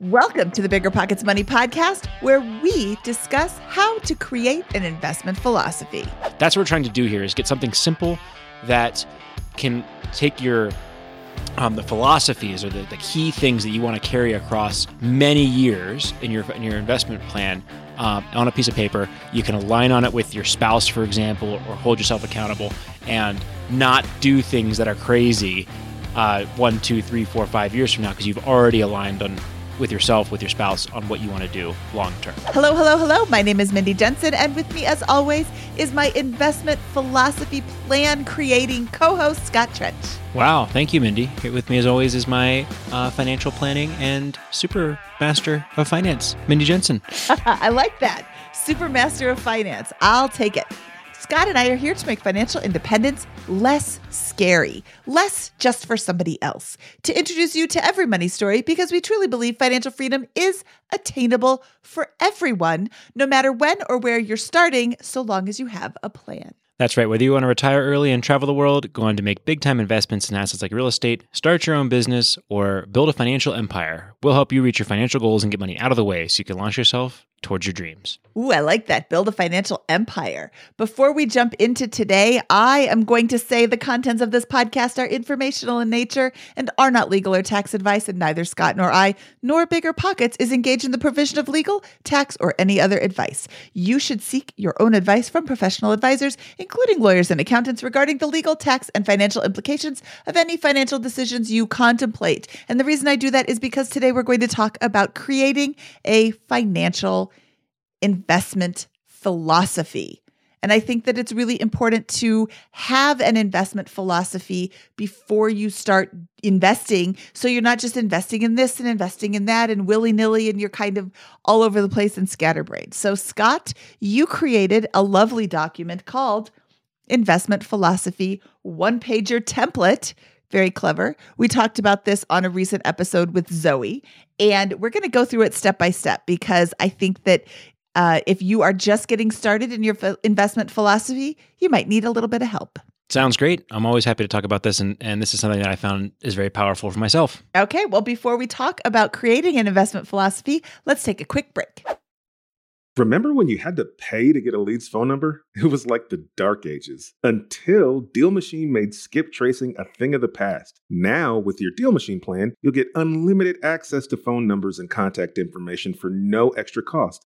Welcome to the Bigger Pockets Money Podcast, where we discuss how to create an investment philosophy. That's what we're trying to do here is get something simple that can take your um, the philosophies or the, the key things that you want to carry across many years in your in your investment plan um, on a piece of paper. You can align on it with your spouse, for example, or hold yourself accountable, and not do things that are crazy uh, one, two, three, four, five years from now because you've already aligned on with yourself, with your spouse, on what you want to do long term. Hello, hello, hello. My name is Mindy Jensen, and with me, as always, is my investment philosophy plan creating co host, Scott Trench. Wow, thank you, Mindy. Here with me, as always, is my uh, financial planning and super master of finance, Mindy Jensen. I like that. Super master of finance. I'll take it. Scott and I are here to make financial independence less scary, less just for somebody else, to introduce you to every money story because we truly believe financial freedom is attainable for everyone, no matter when or where you're starting, so long as you have a plan. That's right. Whether you want to retire early and travel the world, go on to make big time investments in assets like real estate, start your own business, or build a financial empire, we'll help you reach your financial goals and get money out of the way so you can launch yourself towards your dreams. Ooh, I like that. Build a financial empire. Before we jump into today, I am going to say the contents of this podcast are informational in nature and are not legal or tax advice, and neither Scott nor I, nor Bigger Pockets, is engaged in the provision of legal, tax, or any other advice. You should seek your own advice from professional advisors, including lawyers and accountants, regarding the legal, tax, and financial implications of any financial decisions you contemplate. And the reason I do that is because today we're going to talk about creating a financial investment philosophy. And I think that it's really important to have an investment philosophy before you start investing. So you're not just investing in this and investing in that and willy nilly, and you're kind of all over the place and scatterbrained. So, Scott, you created a lovely document called Investment Philosophy One Pager Template. Very clever. We talked about this on a recent episode with Zoe, and we're going to go through it step by step because I think that uh, if you are just getting started in your f- investment philosophy, you might need a little bit of help. Sounds great. I'm always happy to talk about this, and, and this is something that I found is very powerful for myself. Okay, well, before we talk about creating an investment philosophy, let's take a quick break. Remember when you had to pay to get a lead's phone number? It was like the dark ages until Deal Machine made skip tracing a thing of the past. Now, with your Deal Machine plan, you'll get unlimited access to phone numbers and contact information for no extra cost.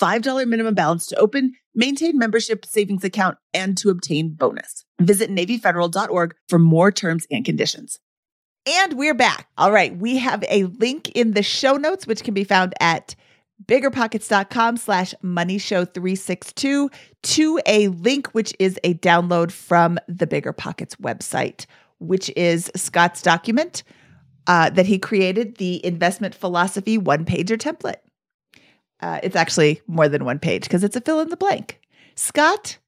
$5 minimum balance to open, maintain membership savings account, and to obtain bonus. Visit NavyFederal.org for more terms and conditions. And we're back. All right. We have a link in the show notes, which can be found at biggerpockets.com slash money show 362 to a link which is a download from the bigger pockets website which is scott's document uh, that he created the investment philosophy one pager template uh, it's actually more than one page because it's a fill in the blank scott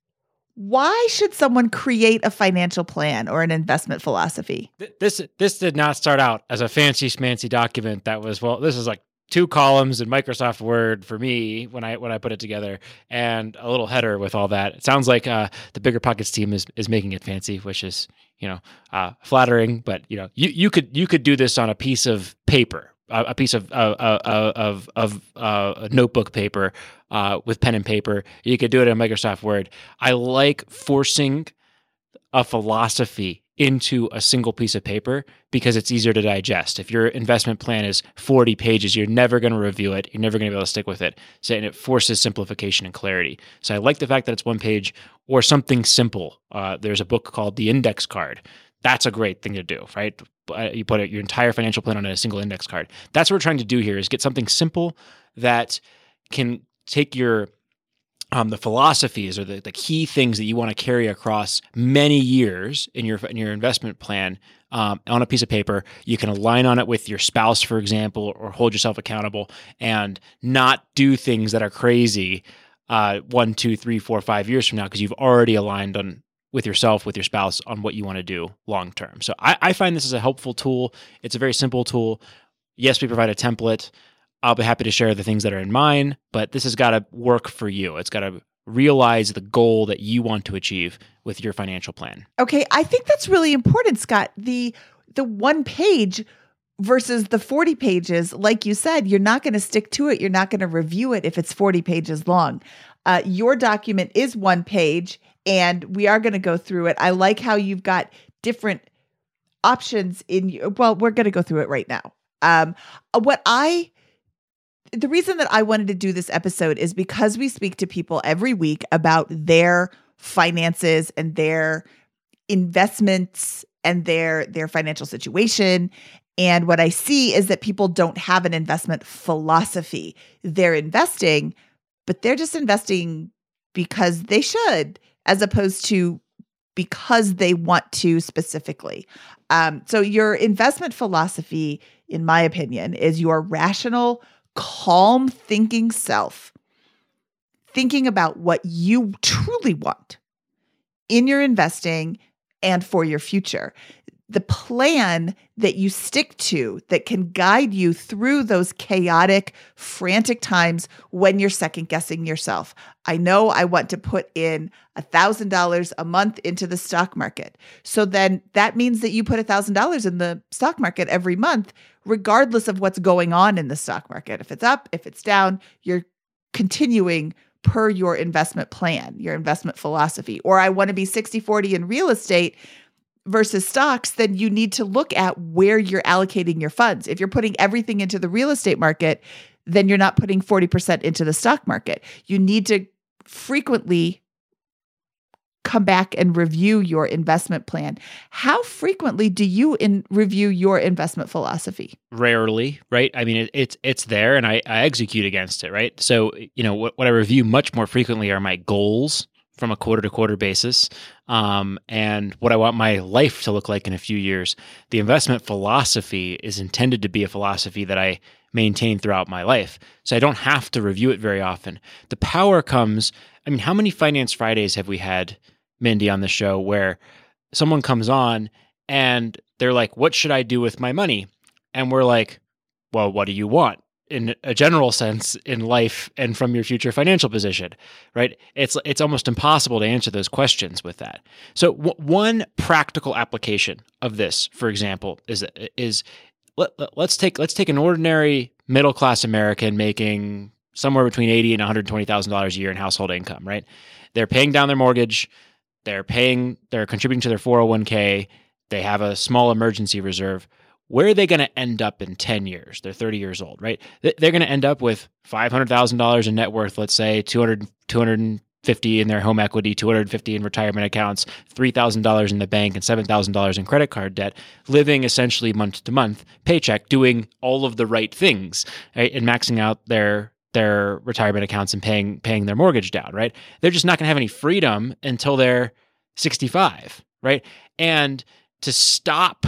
why should someone create a financial plan or an investment philosophy? This this did not start out as a fancy schmancy document that was well. This is like two columns in Microsoft Word for me when I when I put it together, and a little header with all that. It sounds like uh, the Bigger Pockets team is is making it fancy, which is you know uh, flattering. But you know you you could you could do this on a piece of paper, a, piece of uh, of of uh, notebook paper uh, with pen and paper. You could do it in Microsoft Word. I like forcing a philosophy into a single piece of paper because it's easier to digest. If your investment plan is 40 pages, you're never going to review it. You're never going to be able to stick with it. So, and it forces simplification and clarity. So I like the fact that it's one page or something simple. Uh, there's a book called The Index Card. That's a great thing to do, right? Uh, you put your entire financial plan on a single index card. That's what we're trying to do here is get something simple that can take your um, the philosophies or the, the key things that you want to carry across many years in your in your investment plan um, on a piece of paper. You can align on it with your spouse, for example, or hold yourself accountable and not do things that are crazy uh, one, two, three, four, five years from now because you've already aligned on with yourself, with your spouse on what you want to do long term. So I, I find this is a helpful tool. It's a very simple tool. Yes, we provide a template. I'll be happy to share the things that are in mine, but this has got to work for you. It's got to realize the goal that you want to achieve with your financial plan. Okay, I think that's really important, Scott. The the one page versus the 40 pages, like you said, you're not going to stick to it. You're not going to review it if it's 40 pages long. Uh, your document is one page, and we are going to go through it. I like how you've got different options in. Well, we're going to go through it right now. Um, what I the reason that I wanted to do this episode is because we speak to people every week about their finances and their investments and their their financial situation and what I see is that people don't have an investment philosophy. They're investing, but they're just investing because they should as opposed to because they want to specifically. Um, so, your investment philosophy, in my opinion, is your rational calm thinking self, thinking about what you truly want in your investing and for your future. The plan that you stick to that can guide you through those chaotic, frantic times when you're second guessing yourself. I know I want to put in $1,000 a month into the stock market. So then that means that you put $1,000 in the stock market every month regardless of what's going on in the stock market. If it's up, if it's down, you're continuing per your investment plan, your investment philosophy. Or I want to be 60 40 in real estate versus stocks, then you need to look at where you're allocating your funds. If you're putting everything into the real estate market, then you're not putting 40% into the stock market. You need to frequently come back and review your investment plan. How frequently do you in review your investment philosophy? Rarely, right? I mean, it, it's it's there, and I, I execute against it, right? So, you know, what, what I review much more frequently are my goals from a quarter to quarter basis, um, and what I want my life to look like in a few years. The investment philosophy is intended to be a philosophy that I maintain throughout my life, so I don't have to review it very often. The power comes. I mean, how many Finance Fridays have we had? Mindy on the show where someone comes on and they're like, What should I do with my money? And we're like, Well, what do you want? In a general sense in life and from your future financial position right? It's it's almost impossible to answer those questions with that. So w- one practical application of this for example is is let, us take let's take an ordinary middle class american making somewhere between 80 and 120,000 dollars a year in household income right? They're paying down their mortgage they're paying they're contributing to their 401k they have a small emergency reserve where are they going to end up in 10 years? They're 30 years old, right? They're going to end up with $500,000 in net worth, let's say 200, 250 in their home equity, 250 in retirement accounts, $3,000 in the bank, and $7,000 in credit card debt, living essentially month to month paycheck, doing all of the right things, right? And maxing out their their retirement accounts and paying paying their mortgage down, right? They're just not going to have any freedom until they're 65, right? And to stop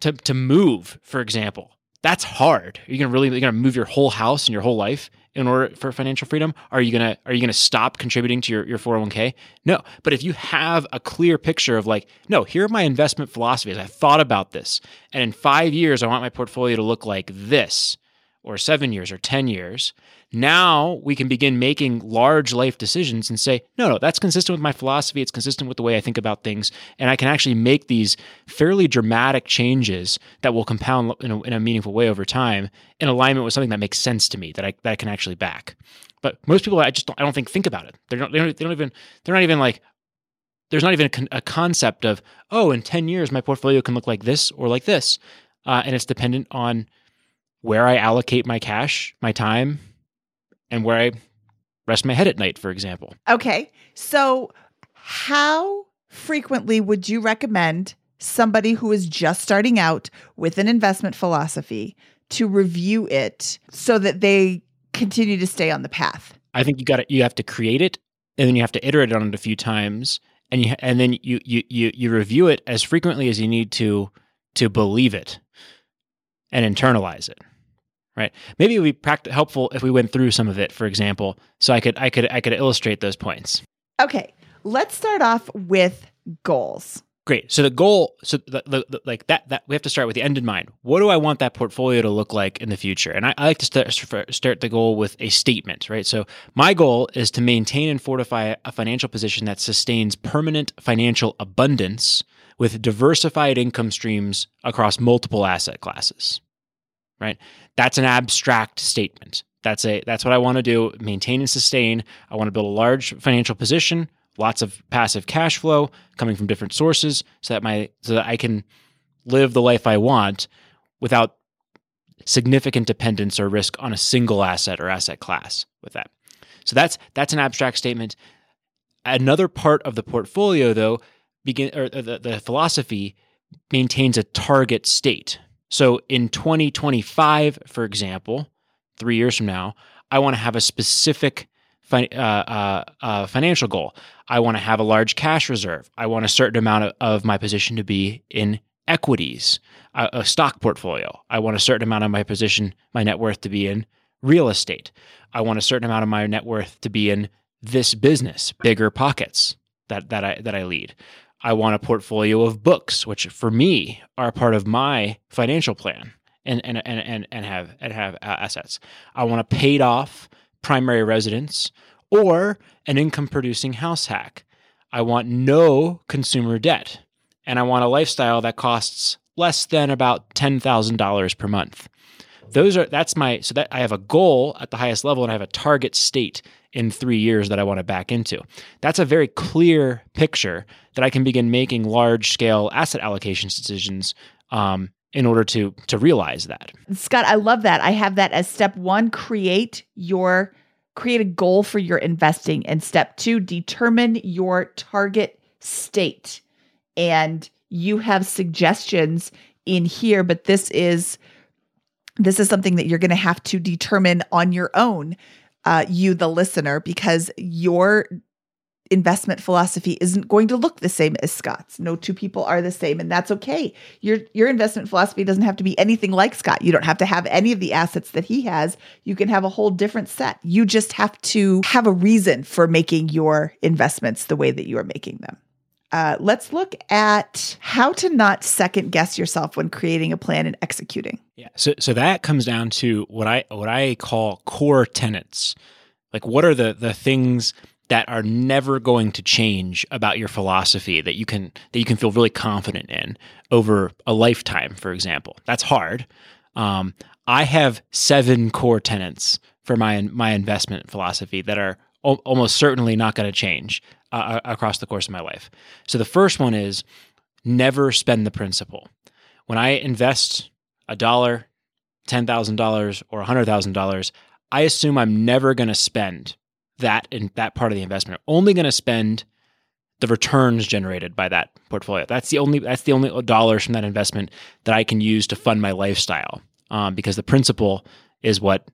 to to move, for example, that's hard. Are you gonna really you're gonna move your whole house and your whole life in order for financial freedom? Are you gonna are you gonna stop contributing to your, your 401k? No. But if you have a clear picture of like, no, here are my investment philosophies. I thought about this. And in five years, I want my portfolio to look like this, or seven years or 10 years. Now we can begin making large life decisions and say, no, no, that's consistent with my philosophy. It's consistent with the way I think about things. And I can actually make these fairly dramatic changes that will compound in a, in a meaningful way over time in alignment with something that makes sense to me that I, that I can actually back. But most people, I just don't, I don't think think about it. They're not, they don't, they don't even, they're not even like, there's not even a, a, concept of, oh, in 10 years, my portfolio can look like this or like this. Uh, and it's dependent on where I allocate my cash, my time, and where I rest my head at night, for example. Okay. So, how frequently would you recommend somebody who is just starting out with an investment philosophy to review it so that they continue to stay on the path? I think you got to, you have to create it and then you have to iterate on it a few times and you and then you you you you review it as frequently as you need to to believe it and internalize it right? Maybe it would be pract- helpful if we went through some of it, for example, so I could I could I could illustrate those points. Okay, let's start off with goals. Great. So the goal, so the, the, the, like that, that we have to start with the end in mind. What do I want that portfolio to look like in the future? And I, I like to start, start the goal with a statement, right? So my goal is to maintain and fortify a financial position that sustains permanent financial abundance with diversified income streams across multiple asset classes right? That's an abstract statement. That's a that's what I want to do, maintain and sustain. I want to build a large financial position, lots of passive cash flow coming from different sources so that my so that I can live the life I want without significant dependence or risk on a single asset or asset class with that. So that's that's an abstract statement. Another part of the portfolio though begin or the, the philosophy maintains a target state. So in 2025, for example, three years from now, I want to have a specific fi- uh, uh, uh, financial goal. I want to have a large cash reserve. I want a certain amount of, of my position to be in equities, a, a stock portfolio. I want a certain amount of my position, my net worth to be in real estate. I want a certain amount of my net worth to be in this business, bigger pockets that that I that I lead. I want a portfolio of books, which for me are part of my financial plan and and and and, and have and have uh, assets. I want a paid off primary residence or an income producing house hack. I want no consumer debt and I want a lifestyle that costs less than about $10,000 per month. Those are that's my so that I have a goal at the highest level and I have a target state in three years that I want to back into. That's a very clear picture that I can begin making large scale asset allocations decisions um, in order to to realize that. Scott, I love that. I have that as step one: create your create a goal for your investing, and step two: determine your target state. And you have suggestions in here, but this is this is something that you're going to have to determine on your own uh, you, the listener, because your investment philosophy isn't going to look the same as Scott's. No two people are the same, and that's okay. Your your investment philosophy doesn't have to be anything like Scott. You don't have to have any of the assets that he has. You can have a whole different set. You just have to have a reason for making your investments the way that you are making them. Uh, let's look at how to not second guess yourself when creating a plan and executing. Yeah. So so that comes down to what I what I call core tenets. Like what are the the things that are never going to change about your philosophy that you can that you can feel really confident in over a lifetime, for example. That's hard. Um, I have seven core tenets for my my investment philosophy that are o- almost certainly not going to change uh, across the course of my life. So the first one is never spend the principal. When I invest a dollar, ten thousand dollars, or hundred thousand dollars, I assume I'm never going to spend that in that part of the investment. I'm Only going to spend the returns generated by that portfolio. That's the only that's the only dollars from that investment that I can use to fund my lifestyle. Um, because the principal is what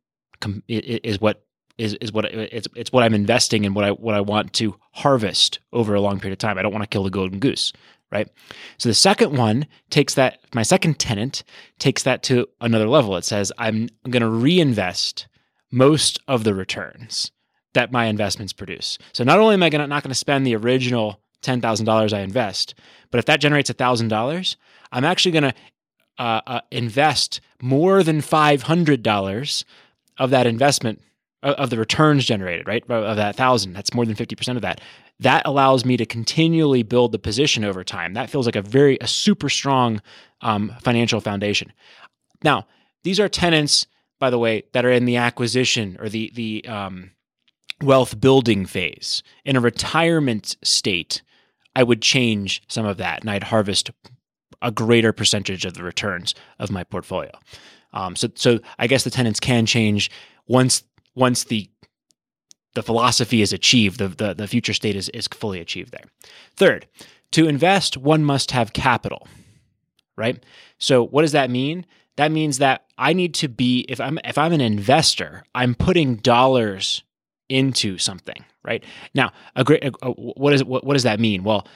is what is is what it's it's what I'm investing in what I what I want to harvest over a long period of time. I don't want to kill the golden goose, right? So the second one takes that my second tenant takes that to another level. It says I'm going to reinvest most of the returns that my investments produce. So not only am I gonna, not going to spend the original ten thousand dollars I invest, but if that generates thousand dollars, I'm actually going to uh, uh, invest more than five hundred dollars of that investment of the returns generated, right? Of that thousand, that's more than fifty percent of that. That allows me to continually build the position over time. That feels like a very a super strong um, financial foundation. Now, these are tenants, by the way, that are in the acquisition or the the um, wealth building phase. In a retirement state, I would change some of that and I'd harvest a greater percentage of the returns of my portfolio. Um, so, so I guess the tenants can change once once the the philosophy is achieved, the, the, the future state is, is fully achieved there. Third, to invest, one must have capital, right? So what does that mean? That means that I need to be if I'm if I'm an investor, I'm putting dollars into something, right? Now, a great a, what is what, what does that mean? Well,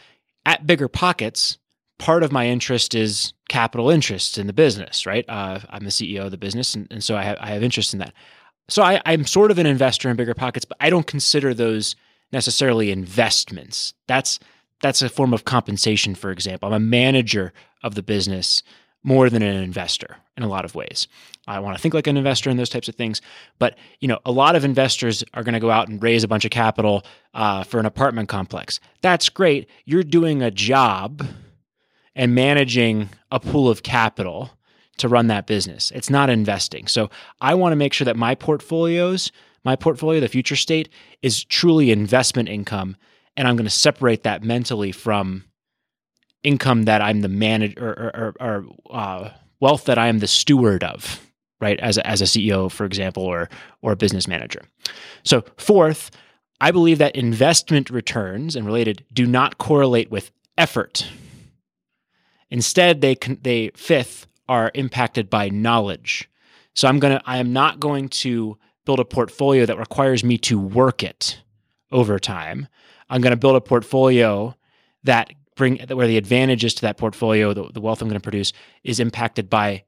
at Bigger Pockets, part of my interest is capital interest in the business, right? Uh, I'm the CEO of the business, and, and so I have, I have interest in that. So I, I'm sort of an investor in Bigger Pockets, but I don't consider those necessarily investments. That's that's a form of compensation, for example. I'm a manager of the business more than an investor in a lot of ways. I want to think like an investor in those types of things. But you know, a lot of investors are going to go out and raise a bunch of capital uh, for an apartment complex. That's great. You're doing a job and managing a pool of capital to run that business. It's not investing. So I want to make sure that my portfolios, my portfolio, the future state, is truly investment income, and I'm going to separate that mentally from income that I'm the manager or, or, or uh, wealth that I am the steward of, right? As a, as a CEO, for example, or or a business manager. So fourth, I believe that investment returns and related do not correlate with effort. Instead, they can, they fifth are impacted by knowledge. So I'm gonna I am not going to build a portfolio that requires me to work it over time. I'm going to build a portfolio that bring where the advantages to that portfolio, the, the wealth I'm going to produce, is impacted by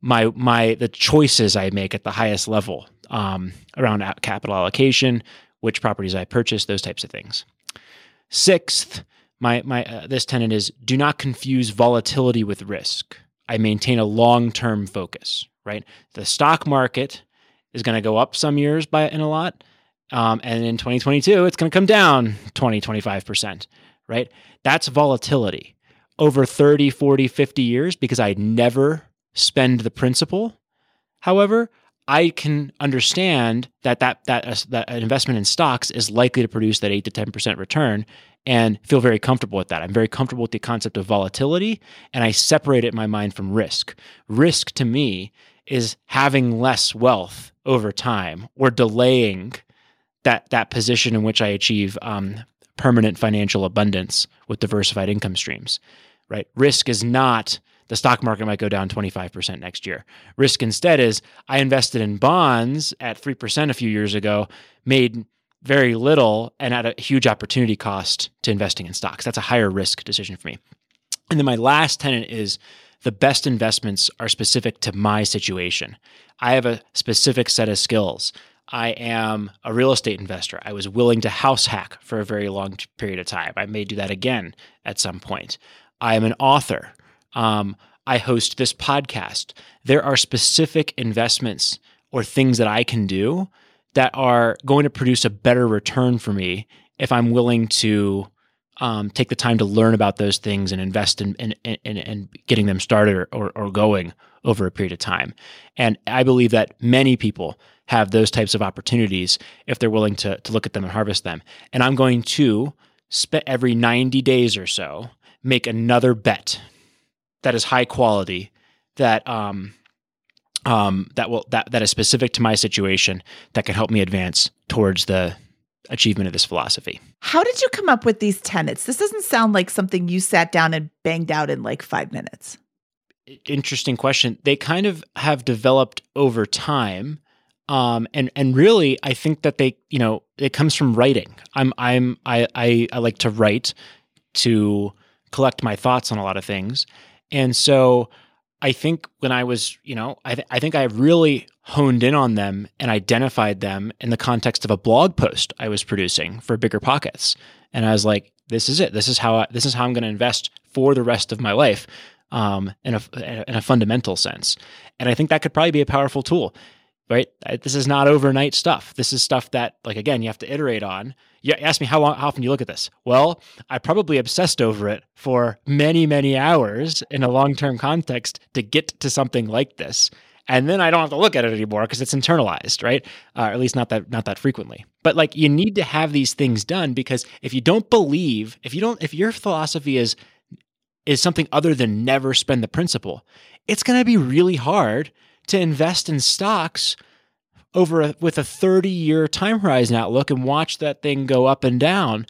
my my the choices I make at the highest level um, around capital allocation, which properties I purchase, those types of things. Sixth, my my uh, this tenant is do not confuse volatility with risk. I maintain a long term focus. Right, the stock market is going to go up some years by in a lot, um, and in 2022 it's going to come down 20 25 percent right? That's volatility over 30, 40, 50 years because I never spend the principal. However, I can understand that that that, uh, that investment in stocks is likely to produce that 8 to 10% return and feel very comfortable with that. I'm very comfortable with the concept of volatility and I separate it in my mind from risk. Risk to me is having less wealth over time or delaying that that position in which I achieve um, permanent financial abundance with diversified income streams, right? Risk is not the stock market might go down 25% next year. Risk instead is I invested in bonds at 3% a few years ago, made very little and at a huge opportunity cost to investing in stocks. That's a higher risk decision for me. And then my last tenant is the best investments are specific to my situation. I have a specific set of skills. I am a real estate investor. I was willing to house hack for a very long period of time. I may do that again at some point. I am an author. Um, I host this podcast. There are specific investments or things that I can do that are going to produce a better return for me if I'm willing to um, take the time to learn about those things and invest in, in, in, in getting them started or, or, or going over a period of time. And I believe that many people have those types of opportunities if they're willing to, to look at them and harvest them. And I'm going to spend every 90 days or so make another bet that is high quality that um, um, that will that that is specific to my situation that can help me advance towards the achievement of this philosophy. How did you come up with these tenets? This doesn't sound like something you sat down and banged out in like five minutes. Interesting question. They kind of have developed over time. Um, and and really, I think that they, you know, it comes from writing. I'm I'm I, I I like to write to collect my thoughts on a lot of things, and so I think when I was, you know, I, th- I think I really honed in on them and identified them in the context of a blog post I was producing for Bigger Pockets. And I was like, this is it. This is how I, this is how I'm going to invest for the rest of my life um, in a in a fundamental sense. And I think that could probably be a powerful tool right? This is not overnight stuff. This is stuff that, like, again, you have to iterate on. You ask me how long, how often you look at this. Well, I probably obsessed over it for many, many hours in a long term context to get to something like this. And then I don't have to look at it anymore because it's internalized, right? Uh, or at least not that not that frequently. But like, you need to have these things done because if you don't believe, if you don't, if your philosophy is is something other than never spend the principal, it's going to be really hard to invest in stocks over a, with a 30 year time horizon outlook and watch that thing go up and down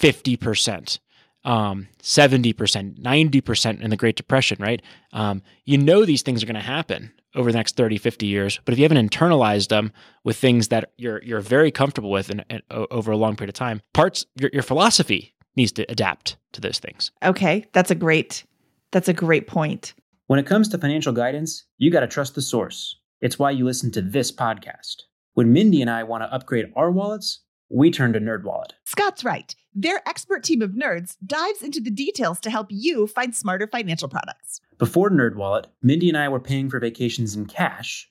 50%, um, 70%, 90% in the Great Depression, right? Um, you know these things are going to happen over the next 30, 50 years. But if you haven't internalized them with things that you're, you're very comfortable with and, over a long period of time, parts, your, your philosophy needs to adapt to those things. Okay. That's a great, that's a great point. When it comes to financial guidance, you got to trust the source. It's why you listen to this podcast. When Mindy and I want to upgrade our wallets, we turn to NerdWallet. Scott's right. Their expert team of nerds dives into the details to help you find smarter financial products. Before NerdWallet, Mindy and I were paying for vacations in cash,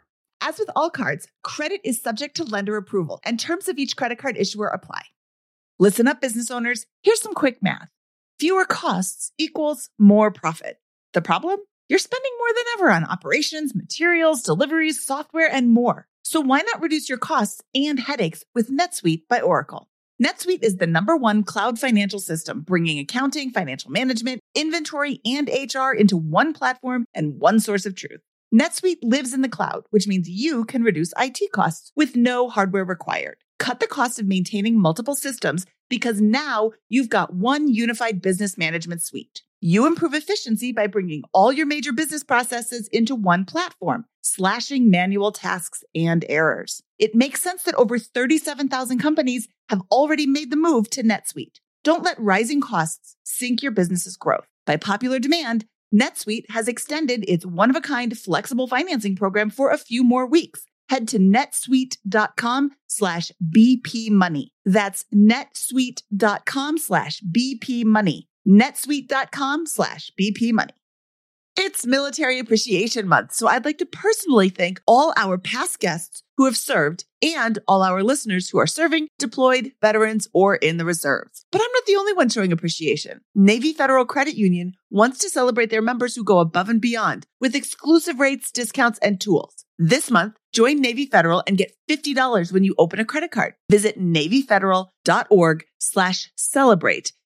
As with all cards, credit is subject to lender approval, and terms of each credit card issuer apply. Listen up, business owners. Here's some quick math fewer costs equals more profit. The problem? You're spending more than ever on operations, materials, deliveries, software, and more. So why not reduce your costs and headaches with NetSuite by Oracle? NetSuite is the number one cloud financial system, bringing accounting, financial management, inventory, and HR into one platform and one source of truth. NetSuite lives in the cloud, which means you can reduce IT costs with no hardware required. Cut the cost of maintaining multiple systems because now you've got one unified business management suite. You improve efficiency by bringing all your major business processes into one platform, slashing manual tasks and errors. It makes sense that over 37,000 companies have already made the move to NetSuite. Don't let rising costs sink your business's growth. By popular demand, NetSuite has extended its one of a kind flexible financing program for a few more weeks. Head to netsuite.com slash BP money. That's netsuite.com slash BP money. netsuite.com slash BP money. It's Military Appreciation Month, so I'd like to personally thank all our past guests who have served and all our listeners who are serving, deployed, veterans, or in the reserves. But I'm not the only one showing appreciation. Navy Federal Credit Union wants to celebrate their members who go above and beyond with exclusive rates, discounts, and tools. This month, join Navy Federal and get $50 when you open a credit card. Visit NavyFederal.org slash celebrate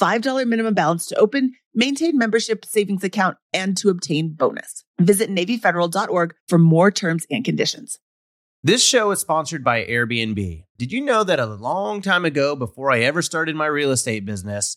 $5 minimum balance to open, maintain membership savings account, and to obtain bonus. Visit NavyFederal.org for more terms and conditions. This show is sponsored by Airbnb. Did you know that a long time ago, before I ever started my real estate business,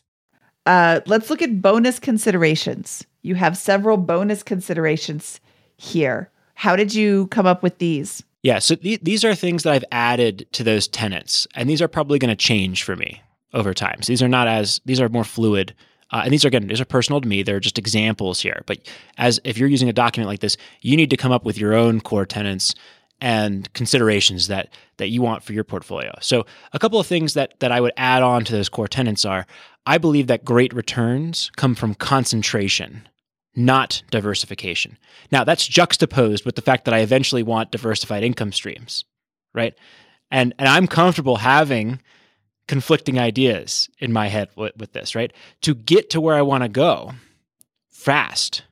Uh, let's look at bonus considerations. You have several bonus considerations here. How did you come up with these? Yeah, so th- these are things that I've added to those tenants, and these are probably going to change for me over time. So these are not as these are more fluid uh, and these are again, these are personal to me. They're just examples here. But as if you're using a document like this, you need to come up with your own core tenants and considerations that that you want for your portfolio. So a couple of things that that I would add on to those core tenants are I believe that great returns come from concentration, not diversification. Now that's juxtaposed with the fact that I eventually want diversified income streams, right? And and I'm comfortable having conflicting ideas in my head with, with this, right? To get to where I want to go fast,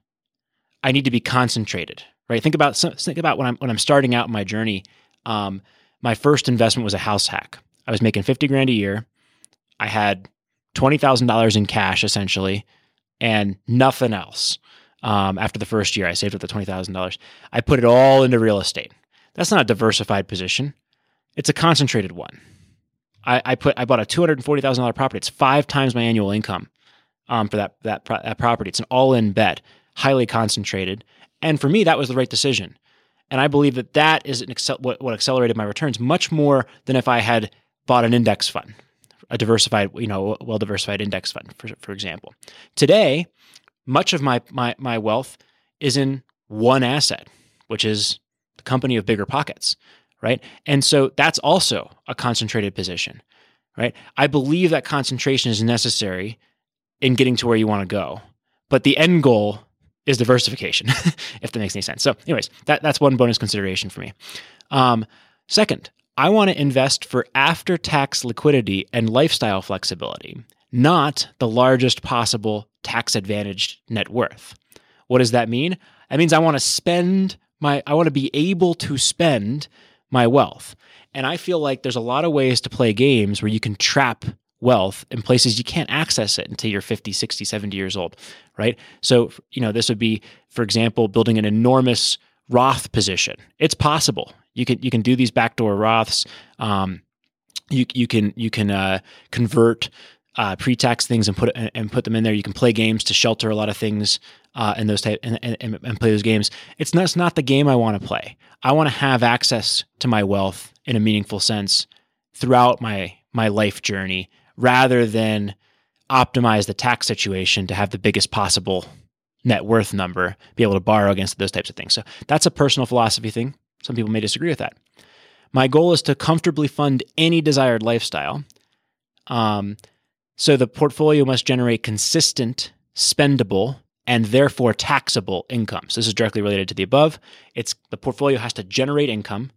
I need to be concentrated, right? Think about think about when I'm when I'm starting out my journey. Um, my first investment was a house hack. I was making fifty grand a year. I had twenty thousand dollars in cash essentially, and nothing else. Um, after the first year, I saved up the twenty thousand dollars. I put it all into real estate. That's not a diversified position. It's a concentrated one. I, I put I bought a two hundred and forty thousand dollar property. It's five times my annual income um, for that that that property. It's an all in bet, highly concentrated, and for me that was the right decision. And I believe that that is what, what accelerated my returns much more than if I had bought an index fund, a diversified, you know, well diversified index fund, for for example. Today, much of my my my wealth is in one asset, which is the company of bigger pockets right? And so that's also a concentrated position, right? I believe that concentration is necessary in getting to where you want to go, but the end goal is diversification, if that makes any sense. So, anyways, that, that's one bonus consideration for me. Um, second, I want to invest for after tax liquidity and lifestyle flexibility, not the largest possible tax advantaged net worth. What does that mean? That means I want to spend my, I want to be able to spend my wealth. And I feel like there's a lot of ways to play games where you can trap wealth in places you can't access it until you're 50, 60, 70 years old, right? So, you know, this would be, for example, building an enormous Roth position. It's possible. You can you can do these backdoor Roths. Um, you you can you can uh, convert uh, pre-tax things and put and put them in there. You can play games to shelter a lot of things uh, and those type and, and, and, play those games. It's not, it's not the game I want to play. I want to have access to my wealth in a meaningful sense throughout my my life journey, rather than optimize the tax situation to have the biggest possible net worth number, be able to borrow against those types of things. So that's a personal philosophy thing. Some people may disagree with that. My goal is to comfortably fund any desired lifestyle. Um, so the portfolio must generate consistent, spendable, and therefore taxable income. So this is directly related to the above. It's the portfolio has to generate income.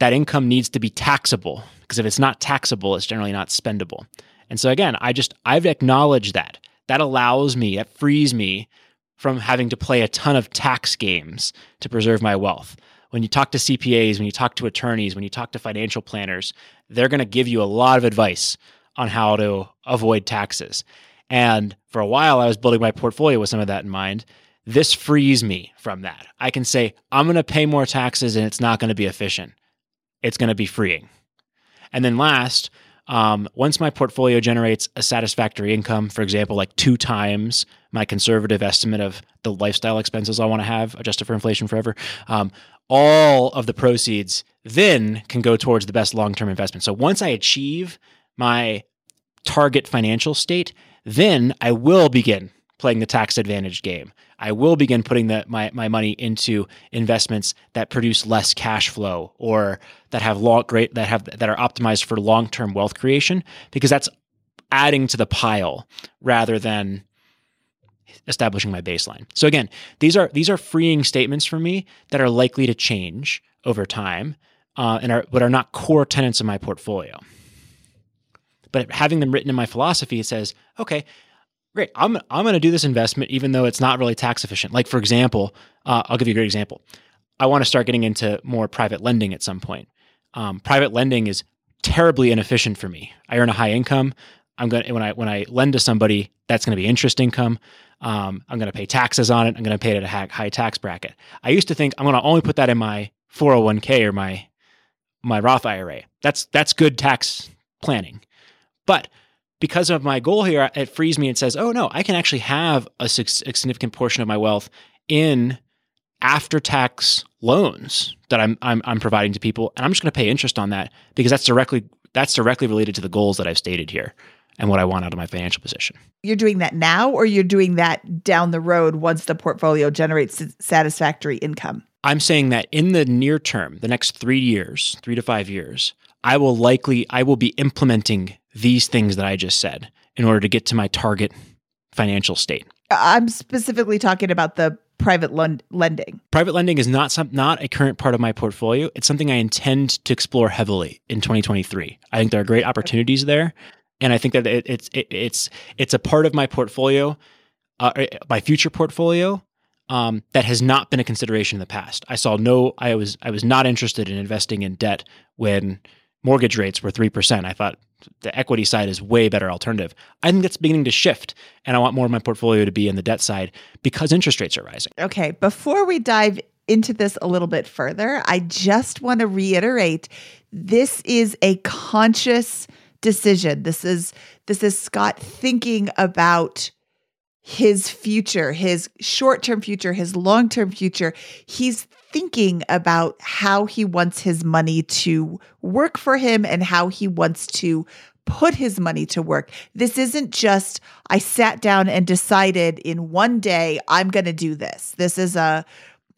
That income needs to be taxable because if it's not taxable, it's generally not spendable. And so again, I just I've acknowledged that that allows me, that frees me from having to play a ton of tax games to preserve my wealth. When you talk to CPAs, when you talk to attorneys, when you talk to financial planners, they're going to give you a lot of advice on how to avoid taxes. And for a while, I was building my portfolio with some of that in mind. This frees me from that. I can say, I'm going to pay more taxes and it's not going to be efficient. It's going to be freeing. And then last, um, once my portfolio generates a satisfactory income, for example, like two times my conservative estimate of the lifestyle expenses I want to have adjusted for inflation forever, um, all of the proceeds then can go towards the best long term investment. So once I achieve my target financial state, then I will begin playing the tax advantage game. I will begin putting the, my, my money into investments that produce less cash flow or that have long, great that have that are optimized for long term wealth creation because that's adding to the pile rather than establishing my baseline. So again, these are these are freeing statements for me that are likely to change over time uh, and are but are not core tenets of my portfolio. But having them written in my philosophy, it says, okay, great. I'm I'm going to do this investment even though it's not really tax efficient. Like for example, uh, I'll give you a great example. I want to start getting into more private lending at some point. Um, private lending is terribly inefficient for me. I earn a high income. I'm going when I when I lend to somebody, that's going to be interest income. Um, I'm going to pay taxes on it. I'm going to pay it at a high tax bracket. I used to think I'm going to only put that in my 401k or my my Roth IRA. That's that's good tax planning. But because of my goal here, it frees me and says, oh no, I can actually have a, significant portion of my wealth in after tax loans that I'm, I'm, I'm providing to people, and I'm just going to pay interest on that because that's directly that's directly related to the goals that I've stated here and what I want out of my financial position. You're doing that now, or you're doing that down the road once the portfolio generates satisfactory income. I'm saying that in the near term, the next three years, three to five years, I will likely I will be implementing these things that I just said in order to get to my target financial state. I'm specifically talking about the private lending. Private lending is not some, not a current part of my portfolio. It's something I intend to explore heavily in 2023. I think there are great opportunities there, and I think that it, it's it, it's it's a part of my portfolio, uh, my future portfolio um, that has not been a consideration in the past. I saw no. I was I was not interested in investing in debt when mortgage rates were 3%. I thought the equity side is way better alternative. I think that's beginning to shift and I want more of my portfolio to be in the debt side because interest rates are rising. Okay, before we dive into this a little bit further, I just want to reiterate this is a conscious decision. This is this is Scott thinking about his future, his short-term future, his long-term future. He's thinking about how he wants his money to work for him and how he wants to put his money to work. This isn't just, I sat down and decided in one day, I'm going to do this. This is a,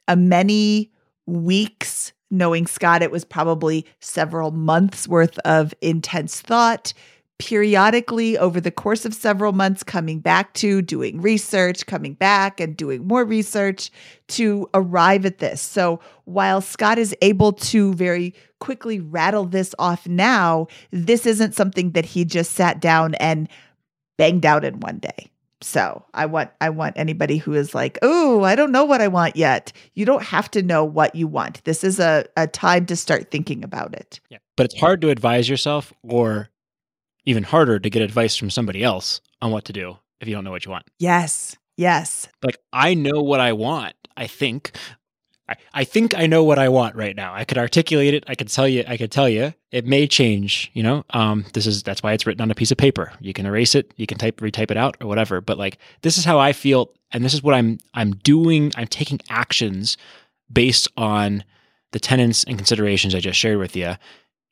a many weeks, knowing Scott, it was probably several months worth of intense thought periodically over the course of several months coming back to doing research, coming back and doing more research to arrive at this. So while Scott is able to very quickly rattle this off now, this isn't something that he just sat down and banged out in one day. So I want I want anybody who is like, oh, I don't know what I want yet. You don't have to know what you want. This is a, a time to start thinking about it. Yeah. But it's hard to advise yourself or even harder to get advice from somebody else on what to do if you don't know what you want. Yes. Yes. Like I know what I want. I think I, I think I know what I want right now. I could articulate it. I could tell you. I could tell you. It may change. You know. Um. This is that's why it's written on a piece of paper. You can erase it. You can type retype it out or whatever. But like this is how I feel, and this is what I'm I'm doing. I'm taking actions based on the tenets and considerations I just shared with you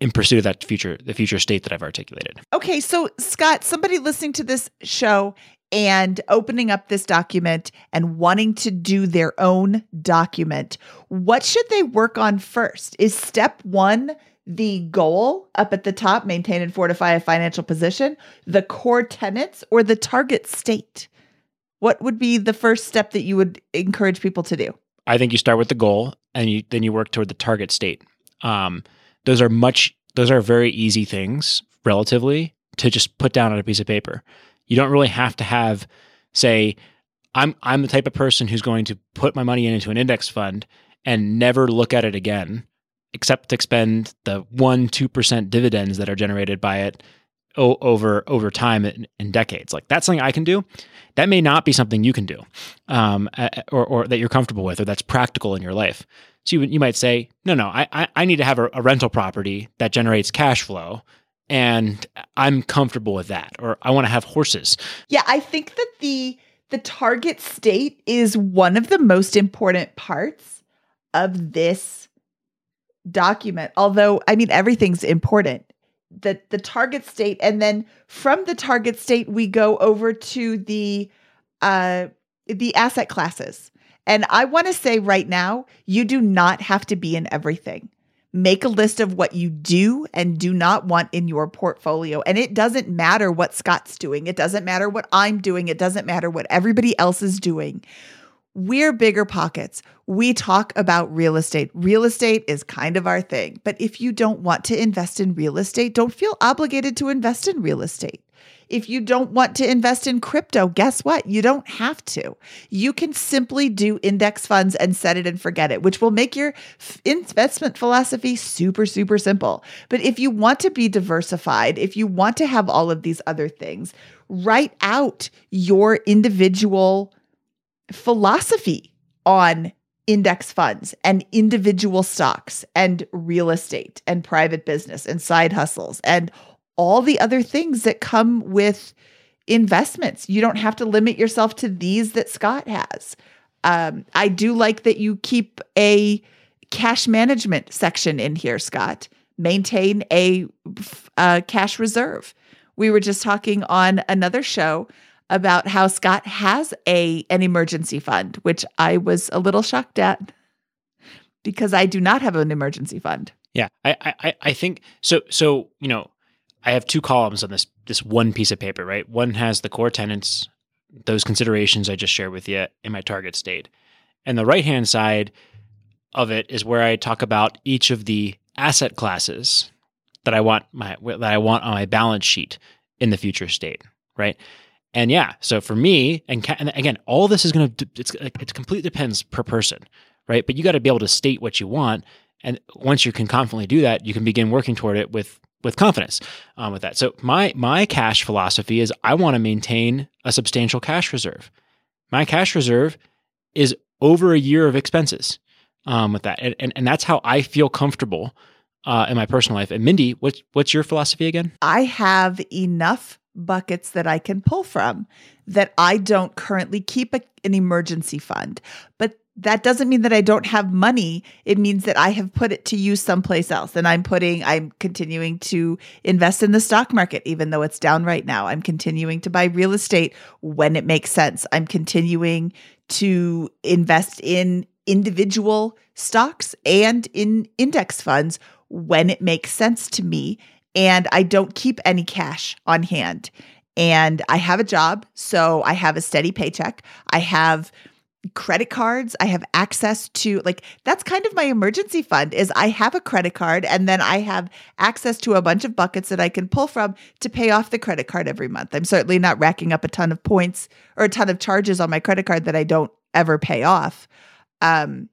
in pursuit of that future the future state that I've articulated. Okay, so Scott, somebody listening to this show and opening up this document and wanting to do their own document, what should they work on first? Is step 1 the goal up at the top, maintain and fortify a financial position, the core tenets or the target state? What would be the first step that you would encourage people to do? I think you start with the goal and you then you work toward the target state. Um, those are much those are very easy things relatively to just put down on a piece of paper. You don't really have to have say, I'm I'm the type of person who's going to put my money into an index fund and never look at it again, except to expend the one two percent dividends that are generated by it o- over over time and, in, decades. Like that's something I can do. That may not be something you can do, um, or, or that you're comfortable with, or that's practical in your life. So you, you might say, no, no, I, I need to have a, a rental property that generates cash flow and I'm comfortable with that, or I want to have horses. Yeah, I think that the the target state is one of the most important parts of this document. Although, I mean, everything's important. The the target state, and then from the target state, we go over to the uh the asset classes. And I want to say right now, you do not have to be in everything. Make a list of what you do and do not want in your portfolio. And it doesn't matter what Scott's doing. It doesn't matter what I'm doing. It doesn't matter what everybody else is doing. We're bigger pockets. We talk about real estate. Real estate is kind of our thing. But if you don't want to invest in real estate, don't feel obligated to invest in real estate. If you don't want to invest in crypto, guess what? You don't have to. You can simply do index funds and set it and forget it, which will make your investment philosophy super, super simple. But if you want to be diversified, if you want to have all of these other things, write out your individual philosophy on index funds and individual stocks and real estate and private business and side hustles and all the other things that come with investments. You don't have to limit yourself to these that Scott has. Um, I do like that you keep a cash management section in here, Scott. Maintain a, a cash reserve. We were just talking on another show about how Scott has a an emergency fund, which I was a little shocked at because I do not have an emergency fund. Yeah, I I I think so. So you know, I have two columns on this this one piece of paper, right? One has the core tenants, those considerations I just shared with you in my target state. And the right hand side of it is where I talk about each of the asset classes that I want my that I want on my balance sheet in the future state, right? And yeah, so for me, and, and again, all this is going to it's it completely depends per person, right? But you got to be able to state what you want, and once you can confidently do that, you can begin working toward it with with confidence um, with that. So my my cash philosophy is I want to maintain a substantial cash reserve. My cash reserve is over a year of expenses um, with that, and, and and that's how I feel comfortable uh, in my personal life. And Mindy, what's what's your philosophy again? I have enough buckets that I can pull from that I don't currently keep a, an emergency fund, but that doesn't mean that I don't have money. It means that I have put it to use someplace else. And I'm putting, I'm continuing to invest in the stock market, even though it's down right now. I'm continuing to buy real estate when it makes sense. I'm continuing to invest in individual stocks and in index funds when it makes sense to me. And I don't keep any cash on hand. And I have a job. So I have a steady paycheck. I have credit cards i have access to like that's kind of my emergency fund is i have a credit card and then i have access to a bunch of buckets that i can pull from to pay off the credit card every month i'm certainly not racking up a ton of points or a ton of charges on my credit card that i don't ever pay off um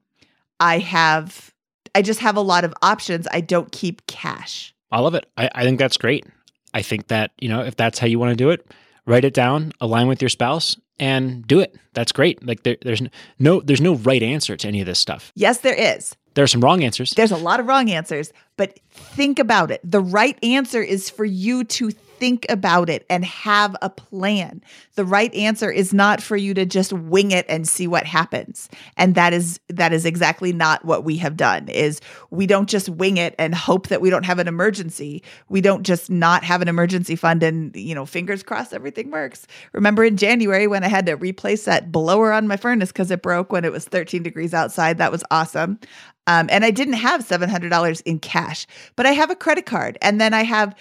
i have i just have a lot of options i don't keep cash i love it i, I think that's great i think that you know if that's how you want to do it write it down align with your spouse and do it. That's great. Like there, there's no there's no right answer to any of this stuff. Yes, there is. There are some wrong answers. There's a lot of wrong answers, but think about it. The right answer is for you to think about it and have a plan. The right answer is not for you to just wing it and see what happens. And that is that is exactly not what we have done. Is we don't just wing it and hope that we don't have an emergency. We don't just not have an emergency fund and, you know, fingers crossed everything works. Remember in January when I had to replace that blower on my furnace cuz it broke when it was 13 degrees outside. That was awesome. Um, and I didn't have $700 in cash, but I have a credit card. And then I have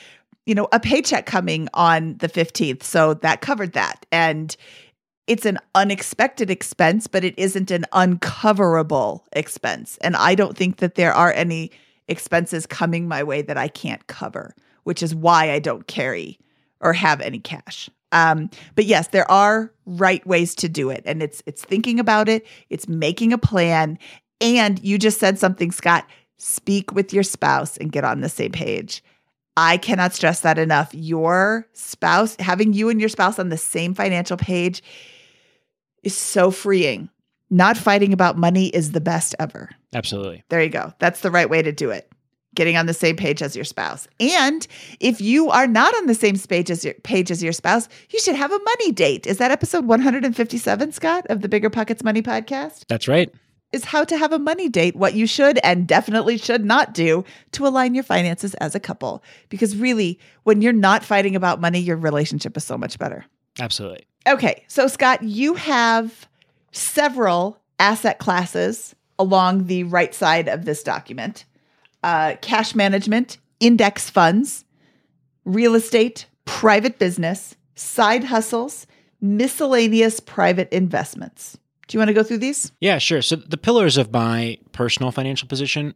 you know, a paycheck coming on the 15th. So that covered that. And it's an unexpected expense, but it isn't an uncoverable expense. And I don't think that there are any expenses coming my way that I can't cover, which is why I don't carry or have any cash. Um, but yes, there are right ways to do it, and it's it's thinking about it, it's making a plan, and you just said something, Scott. Speak with your spouse and get on the same page. I cannot stress that enough. Your spouse, having you and your spouse on the same financial page is so freeing. Not fighting about money is the best ever. Absolutely. There you go. That's the right way to do it. Getting on the same page as your spouse. And if you are not on the same page as your page as your spouse, you should have a money date. Is that episode 157, Scott, of the Bigger Pockets Money podcast? That's right. Is how to have a money date, what you should and definitely should not do to align your finances as a couple. Because really, when you're not fighting about money, your relationship is so much better. Absolutely. Okay, so Scott, you have several asset classes along the right side of this document uh, cash management, index funds, real estate, private business, side hustles, miscellaneous private investments. Do you want to go through these? Yeah, sure. So the pillars of my personal financial position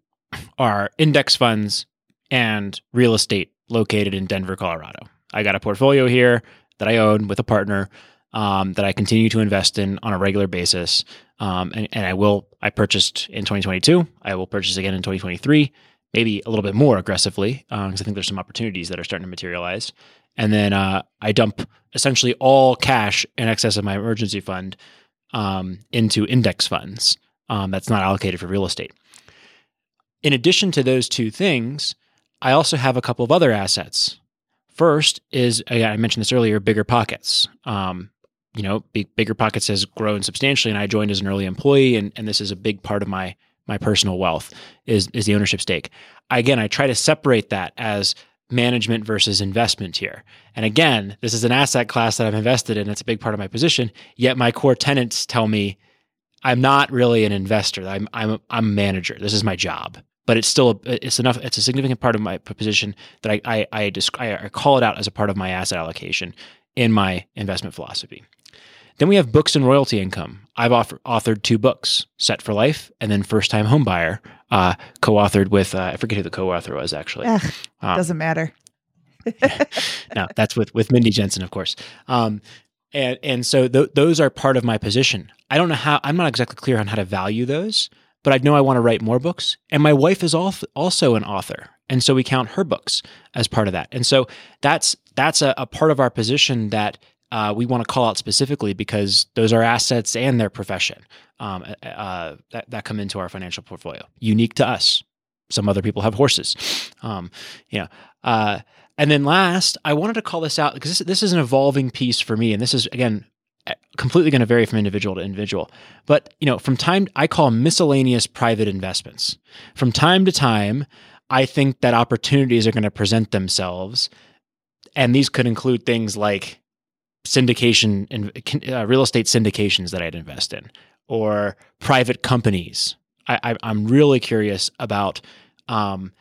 are index funds and real estate located in Denver, Colorado. I got a portfolio here that I own with a partner um, that I continue to invest in on a regular basis. Um, and, and I will, I purchased in 2022. I will purchase again in 2023, maybe a little bit more aggressively because um, I think there's some opportunities that are starting to materialize. And then uh, I dump essentially all cash in excess of my emergency fund um, into index funds um, that's not allocated for real estate. In addition to those two things, I also have a couple of other assets. First is, again, I mentioned this earlier, bigger pockets. Um, you know, big, bigger pockets has grown substantially, and I joined as an early employee, and, and this is a big part of my my personal wealth is is the ownership stake. Again, I try to separate that as management versus investment here. And again, this is an asset class that I've invested in. It's a big part of my position. Yet my core tenants tell me I'm not really an investor. I'm I'm I'm a manager. This is my job. But it's still a, it's enough. It's a significant part of my position that I I I, I call it out as a part of my asset allocation in my investment philosophy. Then we have books and royalty income. I've author- authored two books, Set for Life and then First Time Homebuyer, uh, co-authored with uh, I forget who the co-author was actually. Ugh, um, doesn't matter. no, that's with with Mindy Jensen, of course. Um, and and so th- those are part of my position. I don't know how. I'm not exactly clear on how to value those, but I know I want to write more books. And my wife is also an author, and so we count her books as part of that. And so that's that's a, a part of our position that uh, we want to call out specifically because those are assets and their profession um, uh, that, that come into our financial portfolio, unique to us. Some other people have horses. Um, you know, uh, and then last, I wanted to call this out because this, this is an evolving piece for me. And this is, again, completely going to vary from individual to individual. But, you know, from time, I call miscellaneous private investments. From time to time, I think that opportunities are going to present themselves. And these could include things like syndication and uh, real estate syndications that I'd invest in or private companies. I, am really curious about um,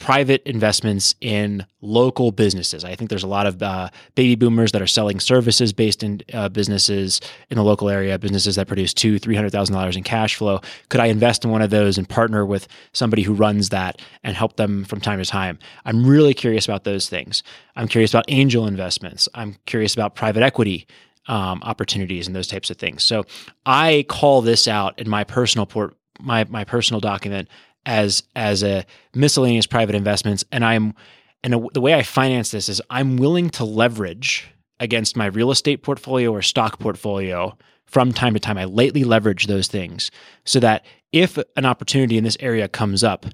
private investments in local businesses. I think there's a lot of uh, baby boomers that are selling services based in uh, businesses in the local area, businesses that produce two, three hundred thousand dollars in cash flow. Could I invest in one of those and partner with somebody who runs that and help them from time to time? I'm really curious about those things. I'm curious about angel investments. I'm curious about private equity. Um, opportunities and those types of things. So I call this out in my personal port, my my personal document as as a miscellaneous private investments. And i'm and the way i finance this is i'm willing to leverage against my real estate portfolio or stock portfolio from time to time. I lightly leverage those things so that if an opportunity in this area comes up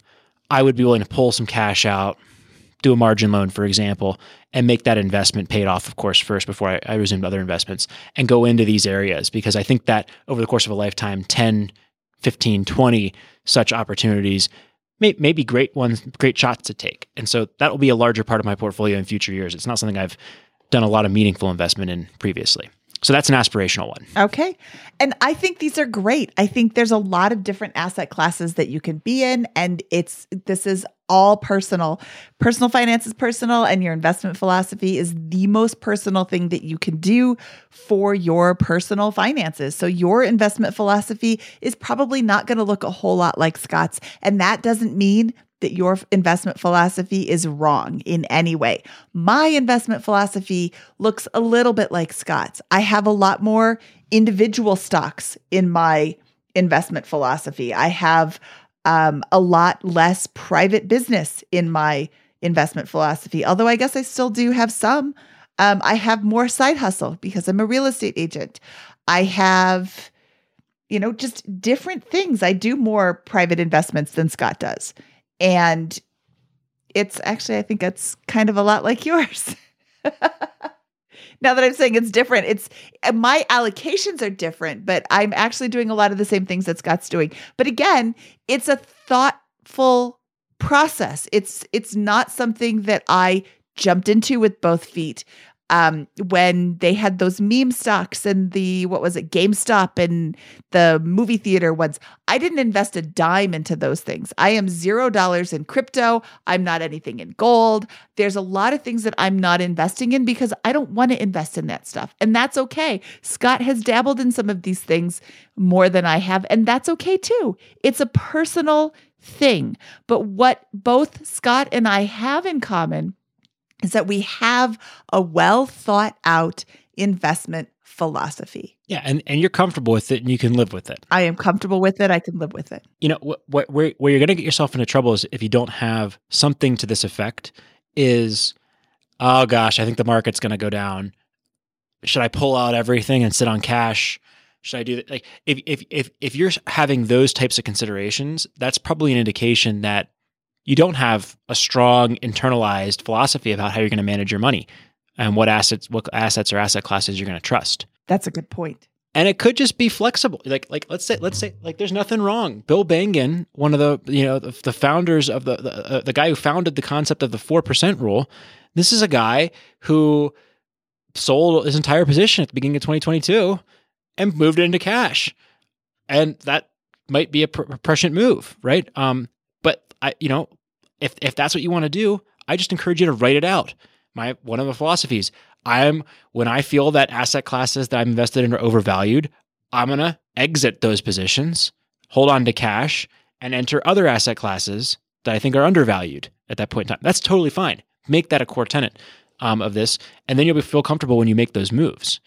i would be willing to pull some cash out do a margin loan for example and make that investment paid off of course first before I, I resumed other investments and go into these areas. Because i think that over the course of a lifetime 10 15 20 such opportunities may, may be great ones, great shots to take. And so that will be a larger part of my portfolio in future years. It's not something I've done a lot of meaningful investment in previously. So that's an aspirational one. Okay. And I think these are great. I think there's a lot of different asset classes that you can be in and it's this is all personal. Personal finance is personal, and your investment philosophy is the most personal thing that you can do for your personal finances. So, your investment philosophy is probably not going to look a whole lot like Scott's. And that doesn't mean that your investment philosophy is wrong in any way. My investment philosophy looks a little bit like Scott's. I have a lot more individual stocks in my investment philosophy. I have um, a lot less private business in my investment philosophy, although I guess I still do have some. Um, I have more side hustle because I'm a real estate agent. I have, you know, just different things. I do more private investments than Scott does. And it's actually, I think it's kind of a lot like yours. now that I'm saying it's different, it's uh, my allocations are different, but I'm actually doing a lot of the same things that Scott's doing. But again, it's a thoughtful process. It's it's not something that I jumped into with both feet um, when they had those meme stocks and the what was it GameStop and the movie theater ones. I didn't invest a dime into those things. I am zero dollars in crypto. I'm not anything in gold. There's a lot of things that I'm not investing in because I don't want to invest in that stuff, and that's okay. Scott has dabbled in some of these things more than I have, and that's okay too. It's a personal thing. But what both Scott and I have in common is that we have a well thought out investment philosophy. Yeah, and, and you're comfortable with it and you can live with it. I am comfortable with it. I can live with it. You know, what, what where, where you're going to get yourself into trouble is if you don't have something to this effect is, oh gosh, I think the market's going to go down. Should I pull out everything and sit on cash? Should I do that? Like if, if, if, if you're having those types of considerations, that's probably an indication that you don't have a strong internalized philosophy about how you're going to manage your money and what assets what assets or asset classes you're going to trust. That's a good point. And it could just be flexible. Like like let's say let's say like there's nothing wrong. Bill Bengen, one of the you know the, the founders of the the, uh, the guy who founded the concept of the 4% rule, this is a guy who sold his entire position at the beginning of 2022 and moved it into cash. And that might be a prescient move, right? Um, but I, you know, if if that's what you want to do, I just encourage you to write it out. My one of the philosophies, I'm when I feel that asset classes that I'm invested in are overvalued, I'm gonna exit those positions, hold on to cash, and enter other asset classes that I think are undervalued at that point in time. That's totally fine. Make that a core tenant um, of this, and then you'll feel comfortable when you make those moves.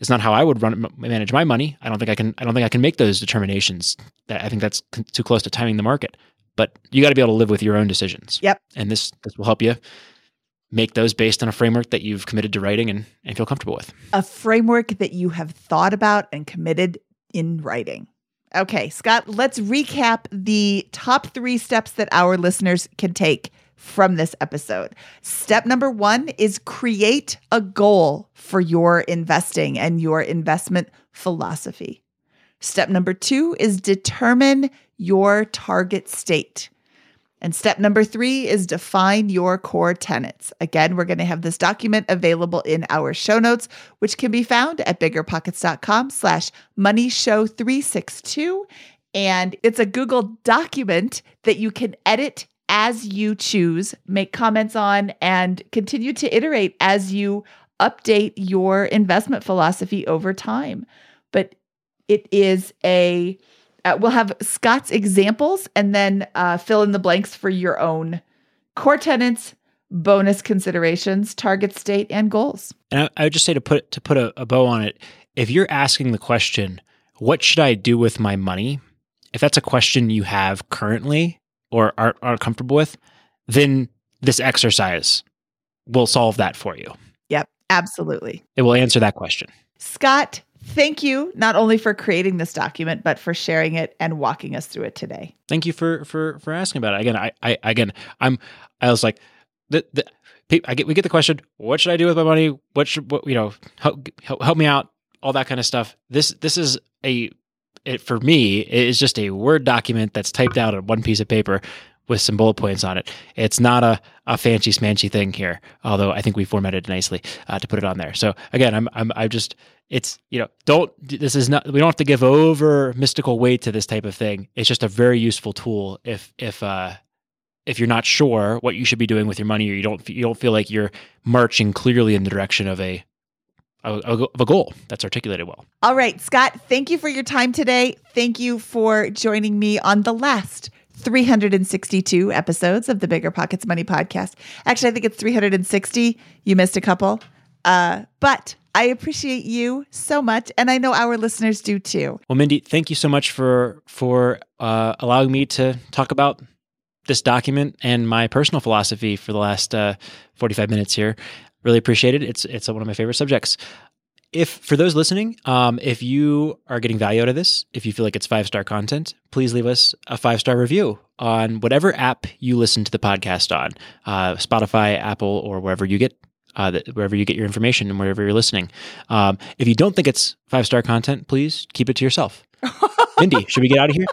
It's not how I would run manage my money. I don't think I can. I don't think I can make those determinations. That I think that's too close to timing the market but you got to be able to live with your own decisions. Yep. And this this will help you make those based on a framework that you've committed to writing and, and feel comfortable with. A framework that you have thought about and committed in writing. Okay, Scott, let's recap the top three steps that our listeners can take from this episode. Step number one is create a goal for your investing and your investment philosophy. Step number two is determine your target state. And step number three is define your core tenets. Again, we're going to have this document available in our show notes, which can be found at biggerpockets.com slash money show 362. And it's a Google document that you can edit as you choose, make comments on, and continue to iterate as you update your investment philosophy over time. But it is a uh, we'll have Scott's examples and then uh, fill in the blanks for your own core tenants, bonus considerations, target state, and goals. And I, I would just say to put to put a, a bow on it, if you're asking the question, "What should I do with my money?" If that's a question you have currently or are, are comfortable with, then this exercise will solve that for you. Yep, absolutely. It will answer that question. Scott, Thank you not only for creating this document, but for sharing it and walking us through it today. Thank you for for for asking about it. Again, I, I again, I'm I was like, the, the I get we get the question, what should I do with my money? What should what, you know help, help help me out? All that kind of stuff. This this is a it for me it is just a word document that's typed out on one piece of paper with some bullet points on it. It's not a, a fancy smanchy thing here, although I think we formatted nicely uh, to put it on there. So again, I'm I'm I just it's you know don't this is not we don't have to give over mystical weight to this type of thing it's just a very useful tool if if uh if you're not sure what you should be doing with your money or you don't you don't feel like you're marching clearly in the direction of a of a goal that's articulated well. All right, Scott, thank you for your time today. Thank you for joining me on the last 362 episodes of the Bigger Pockets Money podcast. Actually, I think it's 360. You missed a couple. Uh, but I appreciate you so much, and I know our listeners do too. Well, Mindy, thank you so much for for uh, allowing me to talk about this document and my personal philosophy for the last uh, 45 minutes here. Really appreciate it. It's it's one of my favorite subjects. If for those listening, um, if you are getting value out of this, if you feel like it's five star content, please leave us a five star review on whatever app you listen to the podcast on, uh, Spotify, Apple, or wherever you get uh, that, wherever you get your information and wherever you're listening. Um, if you don't think it's five star content, please keep it to yourself. Mindy, should we get out of here?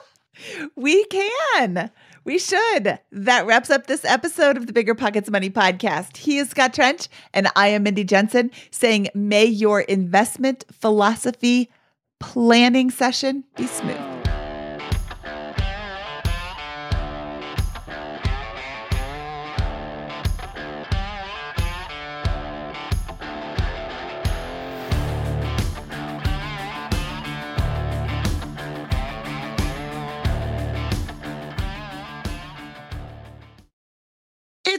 We can. We should. That wraps up this episode of the Bigger Pockets Money podcast. He is Scott Trench, and I am Mindy Jensen saying, may your investment philosophy planning session be smooth.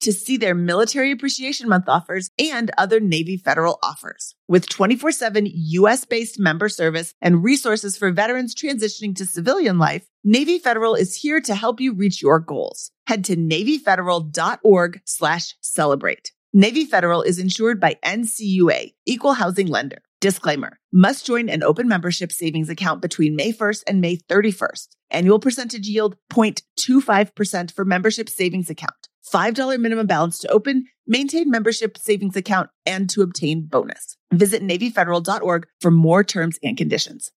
to see their Military Appreciation Month offers and other Navy Federal offers. With 24 7 US based member service and resources for veterans transitioning to civilian life, Navy Federal is here to help you reach your goals. Head to NavyFederal.org slash celebrate. Navy Federal is insured by NCUA, Equal Housing Lender. Disclaimer must join an open membership savings account between May 1st and May 31st. Annual percentage yield 0.25% for membership savings account. $5 minimum balance to open, maintain membership savings account, and to obtain bonus. Visit NavyFederal.org for more terms and conditions.